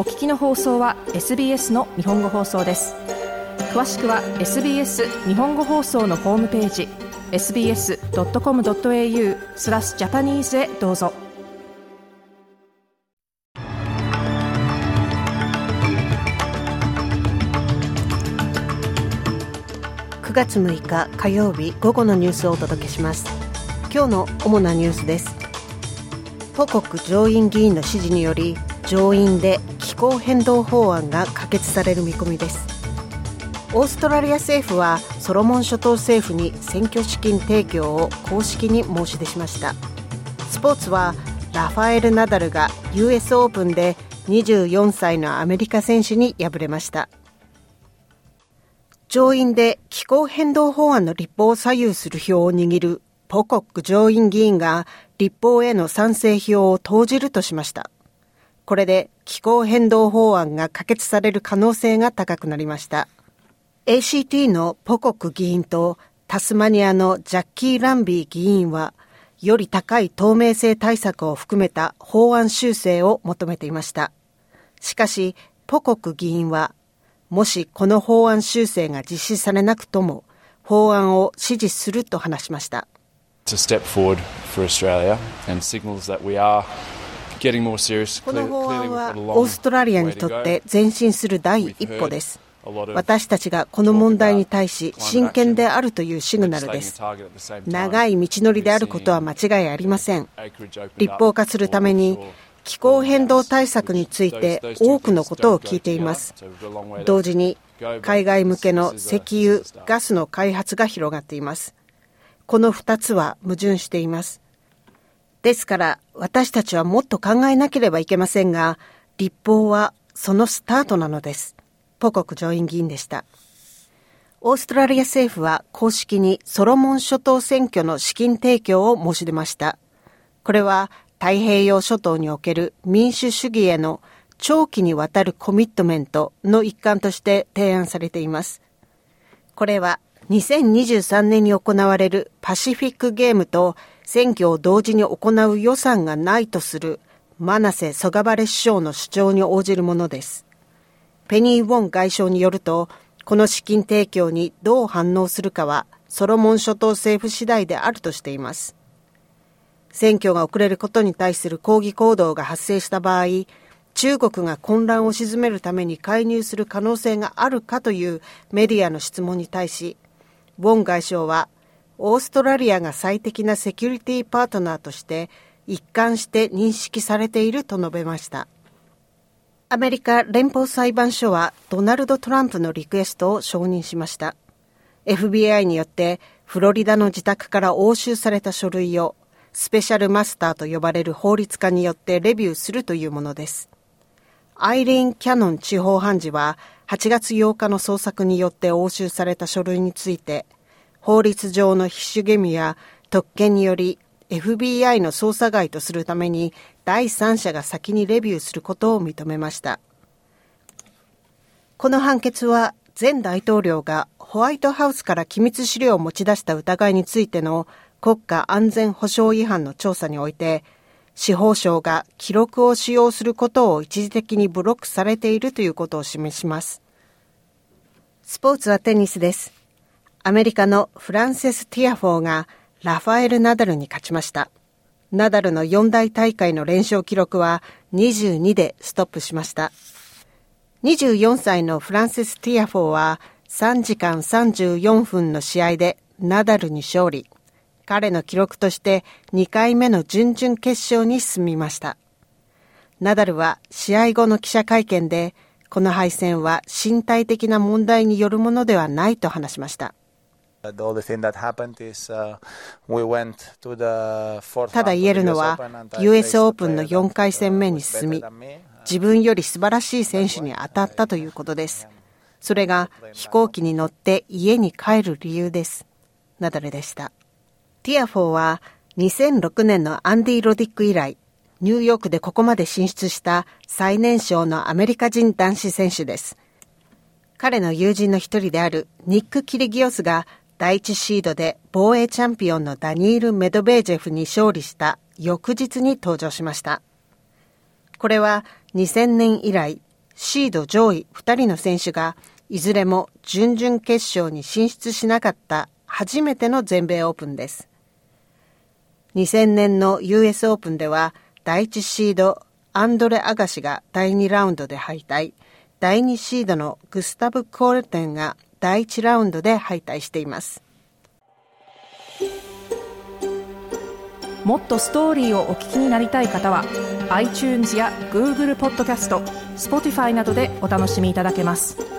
お聞きの放送は SBS の日本語放送です。詳しくは SBS 日本語放送のホームページ sbs.com.au スラスジャパニーズへどうぞ。9月6日火曜日午後のニュースをお届けします。今日の主なニュースです。母国上院議員の指示により上院で候変動法案が可決される見込みです。オーストラリア政府はソロモン諸島政府に選挙資金提供を公式に申し出しました。スポーツはラファエル・ナダルが US オープンで24歳のアメリカ選手に敗れました。上院で気候変動法案の立法を左右する票を握るポコック上院議員が立法への賛成票を投じるとしました。これで気候変動法案が可決される可能性が高くなりました。ACT のポコク議員とタスマニアのジャッキー・ランビー議員は、より高い透明性対策を含めた法案修正を求めていました。しかし、ポコク議員は、もしこの法案修正が実施されなくとも、法案を支持すると話しました。この法案はオーストラリアにとって前進する第一歩です。私たちがこの問題に対し真剣であるというシグナルです。長い道のりであることは間違いありません。立法化するために気候変動対策について多くのことを聞いています。同時に海外向けの石油、ガスの開発が広がっています。この2つは矛盾しています。ですから私たちはもっと考えなければいけませんが、立法はそのスタートなのです。ポコク上院議員でした。オーストラリア政府は公式にソロモン諸島選挙の資金提供を申し出ました。これは太平洋諸島における民主主義への長期にわたるコミットメントの一環として提案されています。これは2023年に行われるパシフィックゲームと選挙を同時に行う予算がないとするマナセ・ソガバレ首相の主張に応じるものです。ペニー・ウォン外相によると、この資金提供にどう反応するかはソロモン諸島政府次第であるとしています。選挙が遅れることに対する抗議行動が発生した場合、中国が混乱を鎮めるために介入する可能性があるかというメディアの質問に対し、ウォン外相は、オーストラリアが最適なセキュリティパートナーとして一貫して認識されていると述べました。アメリカ連邦裁判所はドナルド・トランプのリクエストを承認しました。FBI によってフロリダの自宅から押収された書類をスペシャルマスターと呼ばれる法律家によってレビューするというものです。アイリーン・キャノン地方判事は8月8日の捜索によって押収された書類について、法律上の必主義務や特権により FBI の捜査外とするために第三者が先にレビューすることを認めました。この判決は前大統領がホワイトハウスから機密資料を持ち出した疑いについての国家安全保障違反の調査において司法省が記録を使用することを一時的にブロックされているということを示します。スポーツはテニスです。アメリカのフランセス・ティアフォーがラファエル・ナダルに勝ちました。ナダルの四大大会の連勝記録は22でストップしました。24歳のフランセス・ティアフォーは3時間34分の試合でナダルに勝利。彼の記録として2回目の準々決勝に進みました。ナダルは試合後の記者会見で、この敗戦は身体的な問題によるものではないと話しました。ただ言えるのは US オープンの4回戦目に進み自分より素晴らしい選手に当たったということです。それが飛行機に乗って家に帰る理由です。ナダルでした。ティアフォーは2006年のアンディ・ロディック以来、ニューヨークでここまで進出した最年少のアメリカ人男子選手です。彼の友人の一人であるニック・キリギオスが第一シードで防衛チャンピオンのダニール・メドベージェフに勝利した翌日に登場しました。これは2000年以来シード上位2人の選手がいずれも準々決勝に進出しなかった初めての全米オープンです。2000年の US オープンでは第1シードアンドレ・アガシが第2ラウンドで敗退、第2シードのグスタブ・コールテンが第1ラウンドで敗退しています。もっとストーリーをお聞きになりたい方は iTunes や Google ポッドキャスト Spotify などでお楽しみいただけます。